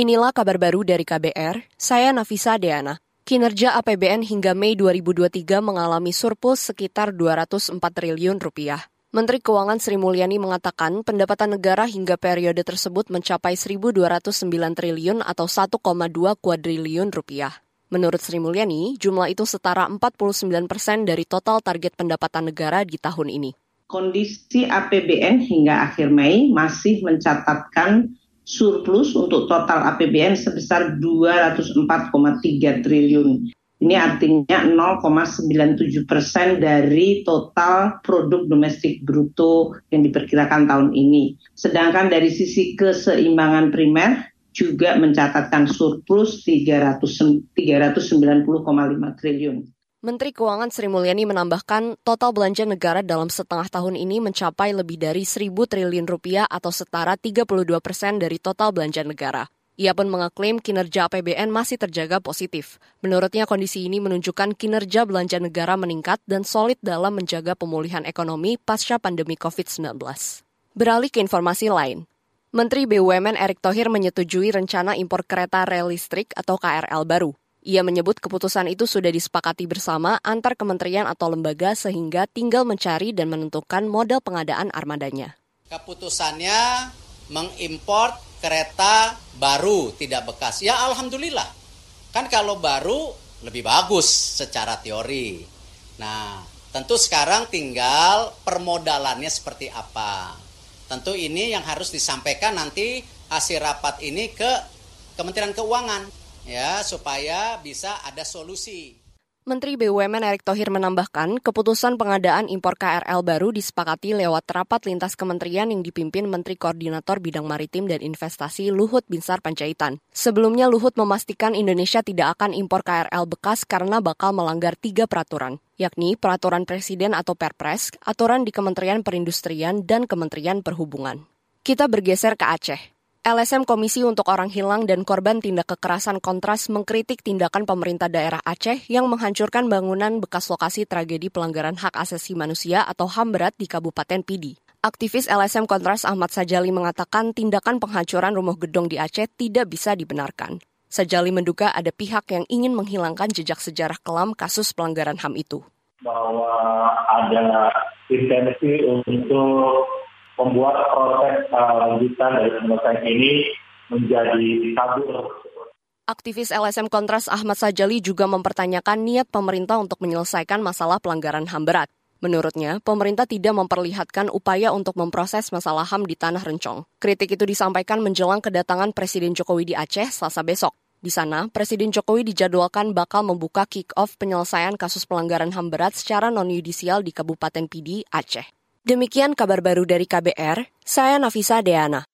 Inilah kabar baru dari KBR, saya Nafisa Deana. Kinerja APBN hingga Mei 2023 mengalami surplus sekitar 204 triliun rupiah. Menteri Keuangan Sri Mulyani mengatakan pendapatan negara hingga periode tersebut mencapai 1.209 triliun atau 1,2 kuadriliun rupiah. Menurut Sri Mulyani, jumlah itu setara 49 persen dari total target pendapatan negara di tahun ini. Kondisi APBN hingga akhir Mei masih mencatatkan surplus untuk total APBN sebesar 204,3 triliun. Ini artinya 0,97 persen dari total produk domestik bruto yang diperkirakan tahun ini. Sedangkan dari sisi keseimbangan primer juga mencatatkan surplus 300, 390,5 triliun. Menteri Keuangan Sri Mulyani menambahkan total belanja negara dalam setengah tahun ini mencapai lebih dari 1.000 triliun rupiah atau setara 32 persen dari total belanja negara. Ia pun mengeklaim kinerja APBN masih terjaga positif. Menurutnya kondisi ini menunjukkan kinerja belanja negara meningkat dan solid dalam menjaga pemulihan ekonomi pasca pandemi COVID-19. Beralih ke informasi lain. Menteri BUMN Erick Thohir menyetujui rencana impor kereta rel listrik atau KRL baru. Ia menyebut keputusan itu sudah disepakati bersama antar kementerian atau lembaga sehingga tinggal mencari dan menentukan model pengadaan armadanya. Keputusannya mengimpor kereta baru tidak bekas. Ya alhamdulillah. Kan kalau baru lebih bagus secara teori. Nah, tentu sekarang tinggal permodalannya seperti apa. Tentu ini yang harus disampaikan nanti hasil rapat ini ke Kementerian Keuangan ya supaya bisa ada solusi. Menteri BUMN Erick Thohir menambahkan, keputusan pengadaan impor KRL baru disepakati lewat rapat lintas kementerian yang dipimpin Menteri Koordinator Bidang Maritim dan Investasi Luhut Binsar Panjaitan. Sebelumnya Luhut memastikan Indonesia tidak akan impor KRL bekas karena bakal melanggar tiga peraturan, yakni Peraturan Presiden atau Perpres, aturan di Kementerian Perindustrian, dan Kementerian Perhubungan. Kita bergeser ke Aceh. LSM Komisi untuk Orang Hilang dan Korban Tindak Kekerasan Kontras mengkritik tindakan pemerintah daerah Aceh yang menghancurkan bangunan bekas lokasi tragedi pelanggaran hak asasi manusia atau HAM berat di Kabupaten Pidi. Aktivis LSM Kontras Ahmad Sajali mengatakan tindakan penghancuran rumah gedung di Aceh tidak bisa dibenarkan. Sajali menduga ada pihak yang ingin menghilangkan jejak sejarah kelam kasus pelanggaran HAM itu. Bahwa ada intensi untuk membuat proses uh, lanjutan dari penyelesaian ini menjadi kabur. Aktivis LSM Kontras Ahmad Sajali juga mempertanyakan niat pemerintah untuk menyelesaikan masalah pelanggaran HAM berat. Menurutnya, pemerintah tidak memperlihatkan upaya untuk memproses masalah HAM di Tanah Rencong. Kritik itu disampaikan menjelang kedatangan Presiden Jokowi di Aceh selasa besok. Di sana, Presiden Jokowi dijadwalkan bakal membuka kick-off penyelesaian kasus pelanggaran HAM berat secara non-yudisial di Kabupaten Pidi, Aceh. Demikian kabar baru dari KBR, saya Nafisa Deana.